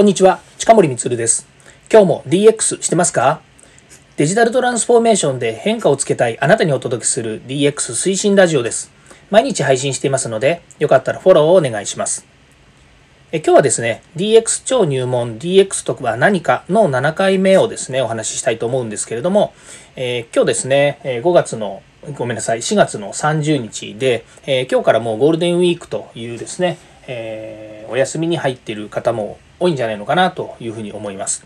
こんにちは、近森光です。今日も DX してますか？デジタルトランスフォーメーションで変化をつけたいあなたにお届けする DX 推進ラジオです。毎日配信していますので、よかったらフォローをお願いします。え今日はですね、DX 超入門 DX とは何かの7回目をですね、お話ししたいと思うんですけれども、えー、今日ですね、5月のごめんなさい、4月の30日で、えー、今日からもうゴールデンウィークというですね、えー、お休みに入っている方も多いんじゃないのかなというふうに思います。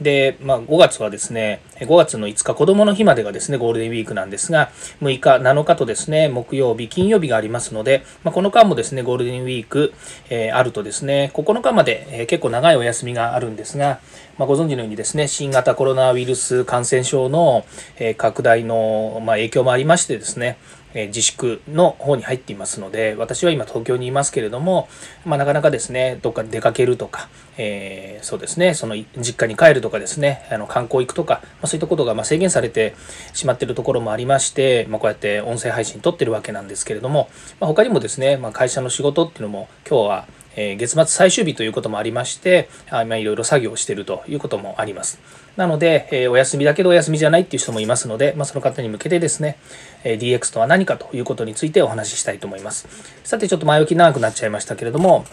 で、まあ、5月はですね、5月の5日、子供の日までがですね、ゴールデンウィークなんですが、6日、7日とですね、木曜日、金曜日がありますので、まあ、この間もですね、ゴールデンウィーク、えー、あるとですね、9日まで、えー、結構長いお休みがあるんですが、まあ、ご存知のようにですね、新型コロナウイルス感染症の、えー、拡大の、まあ、影響もありましてですね、え自粛の方に入っていますので、私は今東京にいますけれども、まあ、なかなかですね、どっか出かけるとか、えー、そうですね、その実家に帰るとかですね、あの観光行くとか、まあ、そういったことがま制限されてしまっているところもありまして、まあ、こうやって音声配信撮ってるわけなんですけれども、ま他にもですね、ま会社の仕事っていうのも今日はえ月末最終日ということもありまして、今いろいろ作業をしているということもあります。なので、えお休みだけどお休みじゃないっていう人もいますので、ま、その方に向けてですね、え DX とは何かということについてお話ししたいと思います。さて、ちょっと前置き長くなっちゃいましたけれども、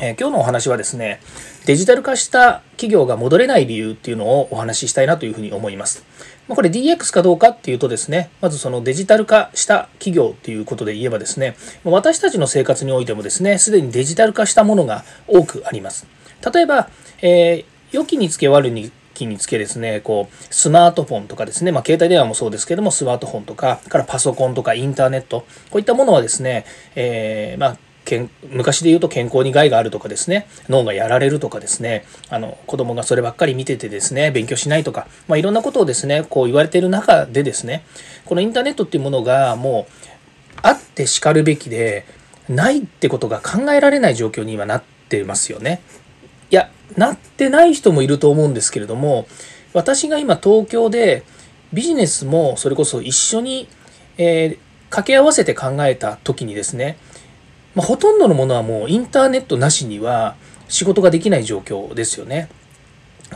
え今日のお話はですね、デジタル化した企業が戻れない理由っていうのをお話ししたいなというふうに思います。まこれ DX かどうかっていうとですね、まずそのデジタル化した企業っていうことで言えばですね、私たちの生活においてもですね、すでにデジタル化したものが多くあります。例えば、えー、良きにつけ悪に気につけですね、こう、スマートフォンとかですね、まあ、携帯電話もそうですけども、スマートフォンとか、からパソコンとかインターネット、こういったものはですね、えー、まあ、けん昔で言うと健康に害があるとかですね脳がやられるとかですねあの子供がそればっかり見ててですね勉強しないとか、まあ、いろんなことをですねこう言われてる中でですねこのインターネットっていうものがもうあってしかるべきでないってことが考えられない状況に今なってますよね。いやなってない人もいると思うんですけれども私が今東京でビジネスもそれこそ一緒に、えー、掛け合わせて考えた時にですねまあ、ほとんどのものはもうインターネットなしには仕事ができない状況ですよね。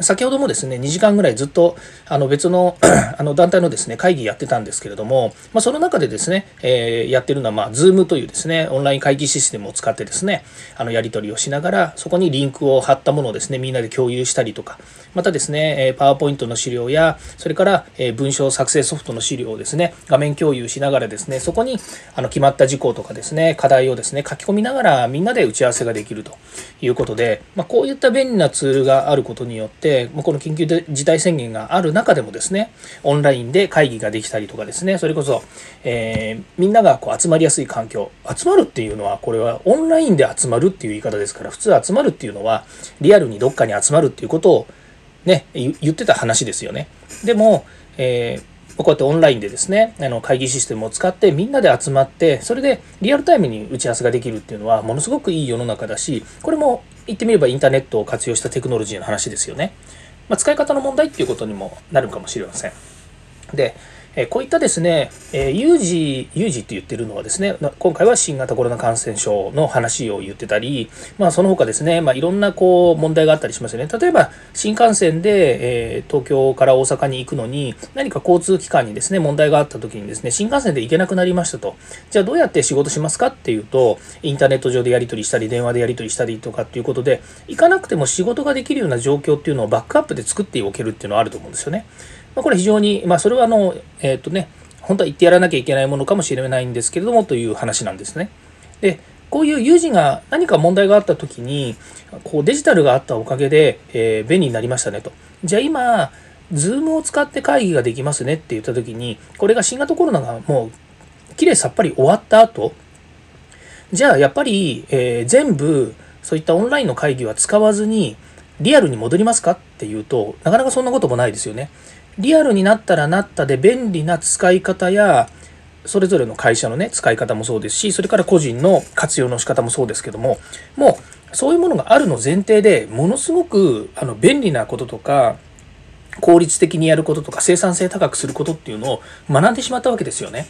先ほどもですね、2時間ぐらいずっとあの別の あの団体のですね、会議やってたんですけれども、まあ、その中でですね、えー、やってるのは、まあ、Zoom というですね、オンライン会議システムを使ってですね、あのやり取りをしながら、そこにリンクを貼ったものをですね、みんなで共有したりとか、またですね、パワーポイントの資料や、それから文章作成ソフトの資料をですね、画面共有しながらですね、そこにあの決まった事項とかですね、課題をですね、書き込みながらみんなで打ち合わせができるということで、まあ、こういった便利なツールがあることによって、この緊急事態宣言がある中でもですね、オンラインで会議ができたりとかですね、それこそ、えー、みんながこう集まりやすい環境、集まるっていうのは、これはオンラインで集まるっていう言い方ですから、普通集まるっていうのは、リアルにどっかに集まるっていうことをね、言ってた話ですよね。でも、えーこうやってオンラインでですね、あの会議システムを使ってみんなで集まって、それでリアルタイムに打ち合わせができるっていうのはものすごくいい世の中だし、これも言ってみればインターネットを活用したテクノロジーの話ですよね。まあ、使い方の問題っていうことにもなるかもしれません。で、えこういったですね、え有事、有事って言ってるのはですね、今回は新型コロナ感染症の話を言ってたり、まあその他ですね、まあいろんなこう問題があったりしますよね。例えば新幹線で、え東京から大阪に行くのに何か交通機関にですね、問題があった時にですね、新幹線で行けなくなりましたと。じゃあどうやって仕事しますかっていうと、インターネット上でやり取りしたり、電話でやり取りしたりとかっていうことで、行かなくても仕事ができるような状況っていうのをバックアップで作っておけるっていうのはあると思うんですよね。まあ、これ非常に、まあ、それはあの、えっ、ー、とね、本当は言ってやらなきゃいけないものかもしれないんですけれどもという話なんですね。で、こういう有事が何か問題があった時に、こうデジタルがあったおかげで、えー、便利になりましたねと。じゃあ今、Zoom を使って会議ができますねって言った時に、これが新型コロナがもうきれいさっぱり終わった後、じゃあやっぱり、えー、全部そういったオンラインの会議は使わずにリアルに戻りますか？っていうとなかなかそんなこともないですよね。リアルになったらなったで便利な使い方やそれぞれの会社のね使い方もそうですしそれから個人の活用の仕方もそうですけどももうそういうものがあるの前提でものすごくあの便利なこととか効率的にやることとか生産性高くすることっていうのを学んでしまったわけですよね。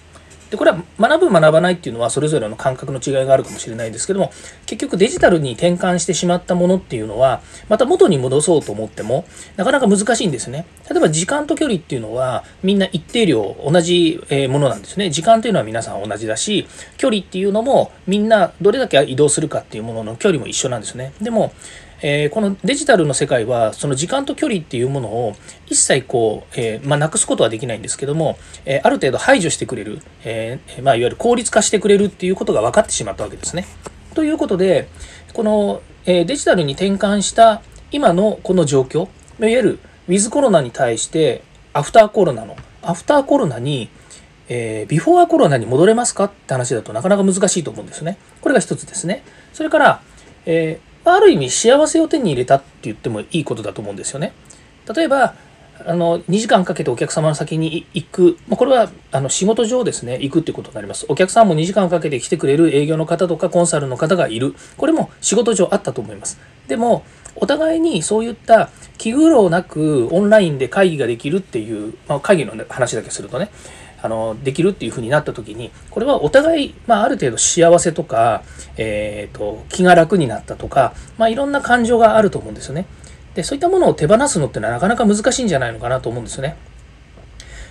でこれは学ぶ学ばないっていうのはそれぞれの感覚の違いがあるかもしれないですけども結局デジタルに転換してしまったものっていうのはまた元に戻そうと思ってもなかなか難しいんですね。例えば時間と距離っていうのはみんな一定量同じものなんですね。時間というのは皆さん同じだし距離っていうのもみんなどれだけ移動するかっていうものの距離も一緒なんですね。でもえー、このデジタルの世界はその時間と距離っていうものを一切こう、えー、まあ、なくすことはできないんですけども、え、ある程度排除してくれる、えまあ、いわゆる効率化してくれるっていうことが分かってしまったわけですね。ということでこの、えデジタルに転換した今のこの状況いわゆるウィズコロナに対してアフターコロナのアフターコロナにえー、ビフォーコロナに戻れますかって話だとなかなか難しいと思うんですね。これが一つですね。それから、えある意味幸せを手に入れたって言ってもいいことだと思うんですよね。例えばあの2時間かけてお客様の先に行く、まこれはあの仕事上ですね、行くっていうことになります。お客さんも2時間かけて来てくれる営業の方とかコンサルの方がいる。これも仕事上あったと思います。でも、お互いにそういった気苦労なくオンラインで会議ができるっていう、まあ、会議の話だけするとね、あのできるっていうふうになった時にこれはお互い、まあ、ある程度幸せとか、えーと、気が楽になったとか、まあ、いろんな感情があると思うんですよね。でそういったものを手放すのってのはなかなか難しいんじゃないのかなと思うんですよね。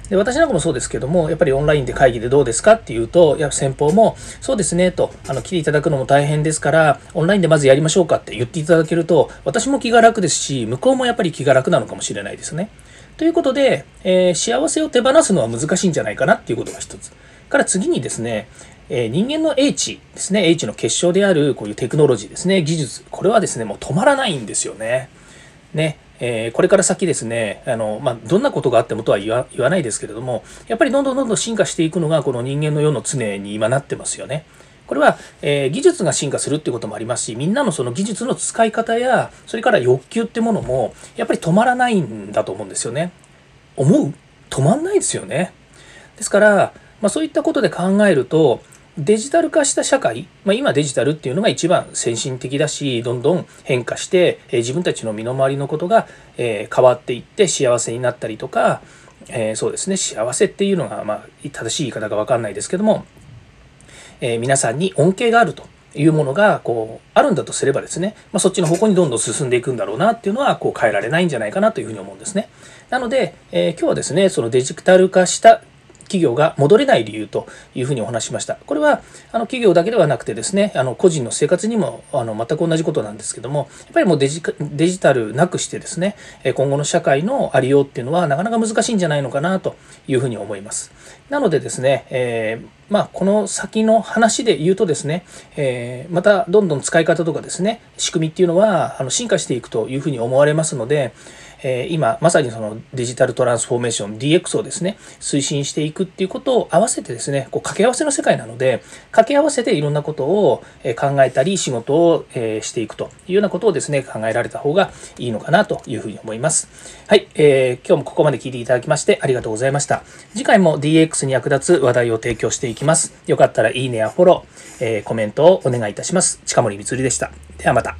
で私なんかもそうですけども、やっぱりオンラインで会議でどうですかっていうと、や先方も、そうですねと、あの来ていただくのも大変ですから、オンラインでまずやりましょうかって言っていただけると、私も気が楽ですし、向こうもやっぱり気が楽なのかもしれないですね。ということで、えー、幸せを手放すのは難しいんじゃないかなっていうことが一つ。から次にですね、えー、人間の英知ですね、英知の結晶であるこういうテクノロジーですね、技術、これはですね、もう止まらないんですよね。ね、えー、これから先ですね、あの、まあ、どんなことがあってもとは言わないですけれども、やっぱりどんどんどんどん進化していくのがこの人間の世の常に今なってますよね。これは、えー、技術が進化するっていうこともありますし、みんなのその技術の使い方や、それから欲求ってものも、やっぱり止まらないんだと思うんですよね。思う？止まんないですよね。ですから、まあ、そういったことで考えると、デジタル化した社会、まあ、今デジタルっていうのが一番先進的だし、どんどん変化して、えー、自分たちの身の回りのことが、えー、変わっていって幸せになったりとか、えー、そうですね、幸せっていうのが、まあ、正しい言い方がわかんないですけども、え皆さんに恩恵があるというものがこうあるんだとすればですね、まあ、そっちの方向にどんどん進んでいくんだろうなっていうのはこう変えられないんじゃないかなというふうに思うんですね。なので、えー、今日はですねそのデジタル化した企業が戻れない理由というふうにお話しました。これはあの企業だけではなくてですね、あの個人の生活にもあの全く同じことなんですけども、やっぱりもうデジデジタルなくしてですね、今後の社会のありようっていうのはなかなか難しいんじゃないのかなというふうに思います。なのでですね、えー、まあ、この先の話で言うとですね、えー、またどんどん使い方とかですね、仕組みっていうのはあの進化していくというふうに思われますので、え今まさにそのデジタルトランスフォーメーション DX をですね推進していくっていうことを合わせてですねこう掛け合わせの世界なので掛け合わせていろんなことを考えたり仕事をしていくというようなことをですね考えられた方がいいのかなというふうに思います。はい、えー、今日もここまで聞いていただきましてありがとうございました。次回も DX に役立つ話題を提供していきます。よかったらいいねやフォロー、えー、コメントをお願いいたします。近森光でした。ではまた。